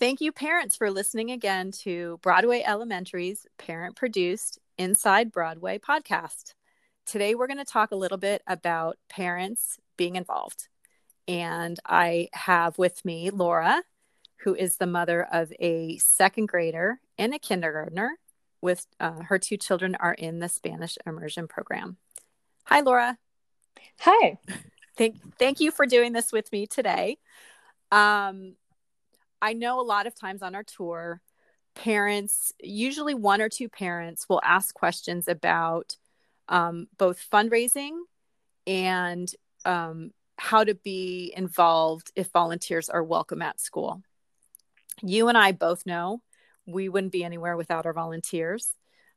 Thank you, parents, for listening again to Broadway Elementary's parent produced Inside Broadway podcast. Today, we're going to talk a little bit about parents being involved. And I have with me Laura, who is the mother of a second grader and a kindergartner. With uh, her two children are in the Spanish immersion program. Hi, Laura. Hi. Thank, thank you for doing this with me today. Um, I know a lot of times on our tour, parents, usually one or two parents, will ask questions about um, both fundraising and um, how to be involved if volunteers are welcome at school. You and I both know we wouldn't be anywhere without our volunteers.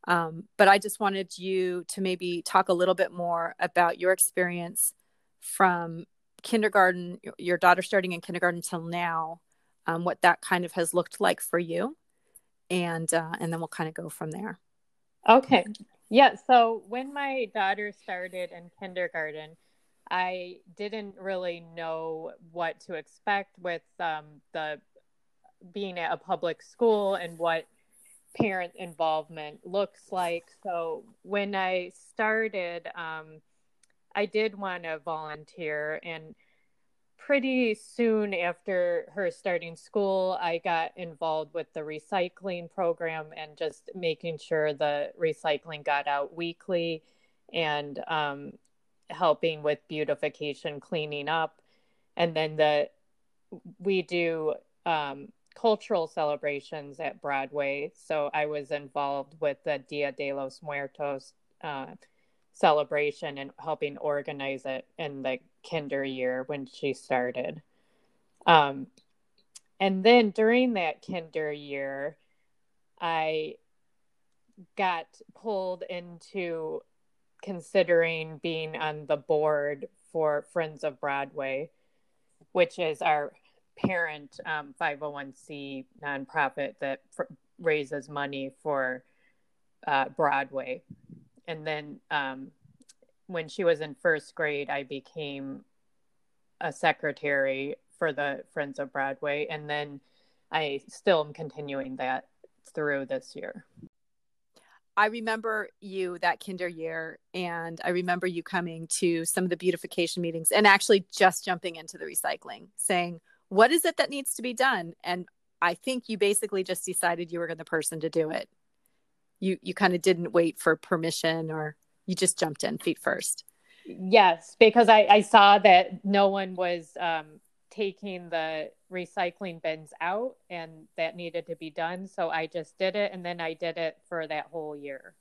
Um, but I just wanted you to maybe talk a little bit more about your experience from kindergarten, your daughter starting in kindergarten until now, um, what that kind of has looked like for you, and uh, and then we'll kind of go from there. Okay. Yeah. So when my daughter started in kindergarten, I didn't really know what to expect with um, the being at a public school and what parent involvement looks like. So when I started, um, I did want to volunteer and pretty soon after her starting school, I got involved with the recycling program and just making sure the recycling got out weekly and um, helping with beautification, cleaning up. And then the we do um, cultural celebrations at Broadway. So I was involved with the Dia de los Muertos uh, celebration and helping organize it in the kinder year when she started. Um, and then during that kinder year, I got pulled into considering being on the board for Friends of Broadway, which is our parent um, 501c nonprofit that f- raises money for uh, Broadway. And then um, when she was in first grade, I became a secretary for the Friends of Broadway. And then I still am continuing that through this year. I remember you that kinder year, and I remember you coming to some of the beautification meetings and actually just jumping into the recycling, saying, What is it that needs to be done? And I think you basically just decided you were the person to do it. You you kind of didn't wait for permission or you just jumped in feet first. Yes, because I, I saw that no one was um, taking the recycling bins out and that needed to be done. So I just did it and then I did it for that whole year.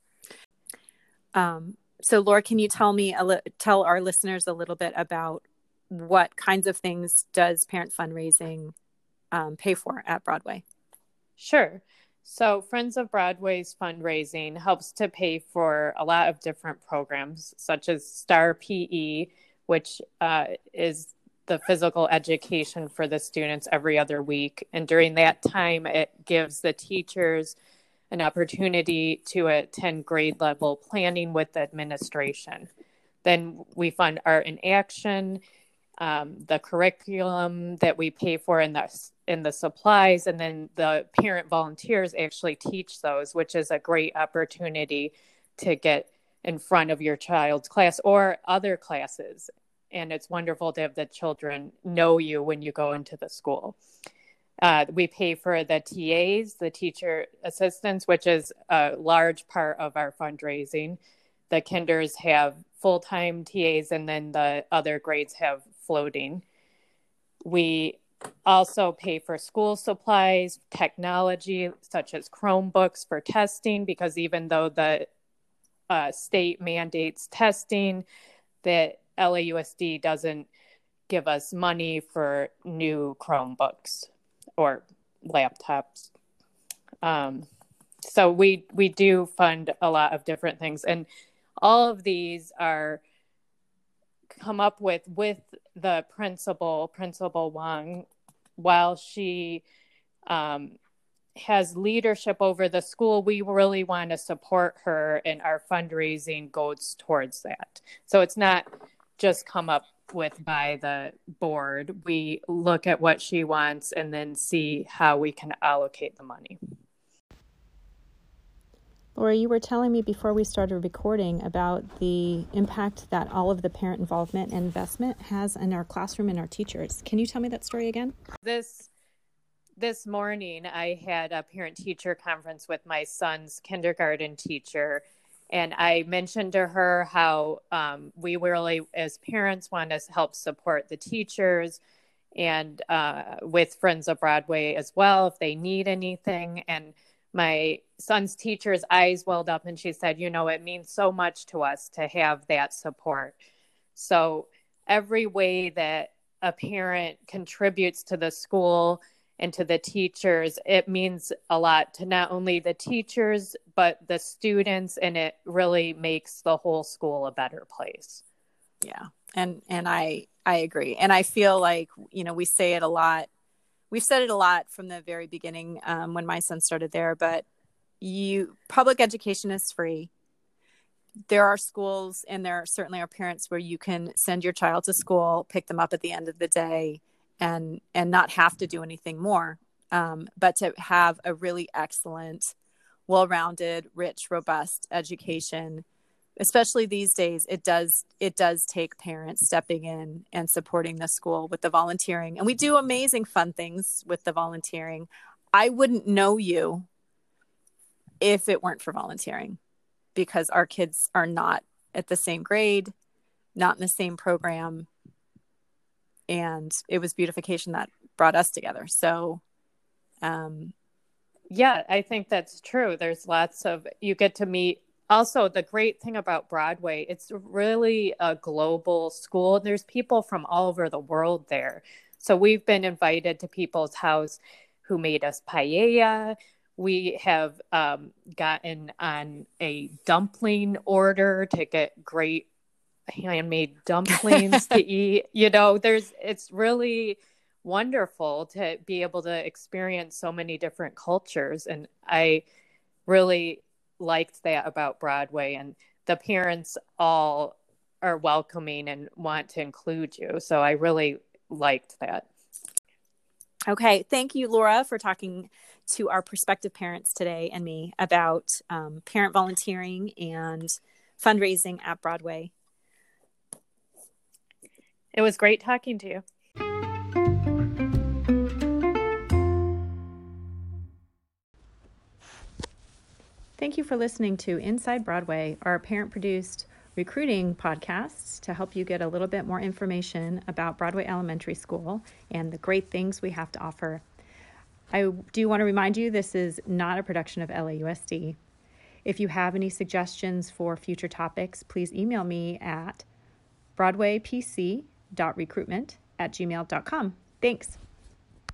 Um, so Laura, can you tell me, a li- tell our listeners a little bit about what kinds of things does parent fundraising um, pay for at Broadway? Sure. So, Friends of Broadway's fundraising helps to pay for a lot of different programs, such as STAR PE, which uh, is the physical education for the students every other week. And during that time, it gives the teachers an opportunity to attend grade level planning with the administration. Then we fund Art in Action, um, the curriculum that we pay for in the in the supplies, and then the parent volunteers actually teach those, which is a great opportunity to get in front of your child's class or other classes. And it's wonderful to have the children know you when you go into the school. Uh, we pay for the TAs, the teacher assistants, which is a large part of our fundraising. The kinders have full time TAs, and then the other grades have floating. We also pay for school supplies, technology such as Chromebooks for testing, because even though the uh, state mandates testing, the LAUSD doesn't give us money for new Chromebooks or laptops. Um, so we we do fund a lot of different things, and all of these are come up with with the principal, Principal Wang, while she um, has leadership over the school, we really want to support her, and our fundraising goes towards that. So it's not just come up with by the board. We look at what she wants and then see how we can allocate the money. Laura, you were telling me before we started recording about the impact that all of the parent involvement and investment has in our classroom and our teachers. Can you tell me that story again? This this morning I had a parent teacher conference with my son's kindergarten teacher and I mentioned to her how um, we really, as parents, want to help support the teachers and uh, with Friends of Broadway as well if they need anything. And my son's teacher's eyes welled up and she said, You know, it means so much to us to have that support. So, every way that a parent contributes to the school and to the teachers, it means a lot to not only the teachers, but the students, and it really makes the whole school a better place. Yeah. And, and I, I agree. And I feel like, you know, we say it a lot. We've said it a lot from the very beginning um, when my son started there, but you, public education is free. There are schools and there certainly are parents where you can send your child to school pick them up at the end of the day and and not have to do anything more um, but to have a really excellent well-rounded rich robust education especially these days it does it does take parents stepping in and supporting the school with the volunteering. And we do amazing fun things with the volunteering. I wouldn't know you if it weren't for volunteering because our kids are not at the same grade not in the same program. And it was beautification that brought us together. So um yeah i think that's true. There's lots of you get to meet also the great thing about broadway it's really a global school. There's people from all over the world there. So we've been invited to people's house who made us paella. We have um, gotten on a dumpling order to get great handmade dumplings to eat. You know, there's it's really wonderful to be able to experience so many different cultures. And I really liked that about Broadway and the parents all are welcoming and want to include you. So I really liked that. Okay, thank you Laura for talking to our prospective parents today and me about um, parent volunteering and fundraising at Broadway. It was great talking to you. Thank you for listening to Inside Broadway, our parent produced recruiting podcast to help you get a little bit more information about Broadway Elementary School and the great things we have to offer. I do want to remind you this is not a production of LAUSD. If you have any suggestions for future topics, please email me at broadwaypc.recruitment at gmail.com. Thanks.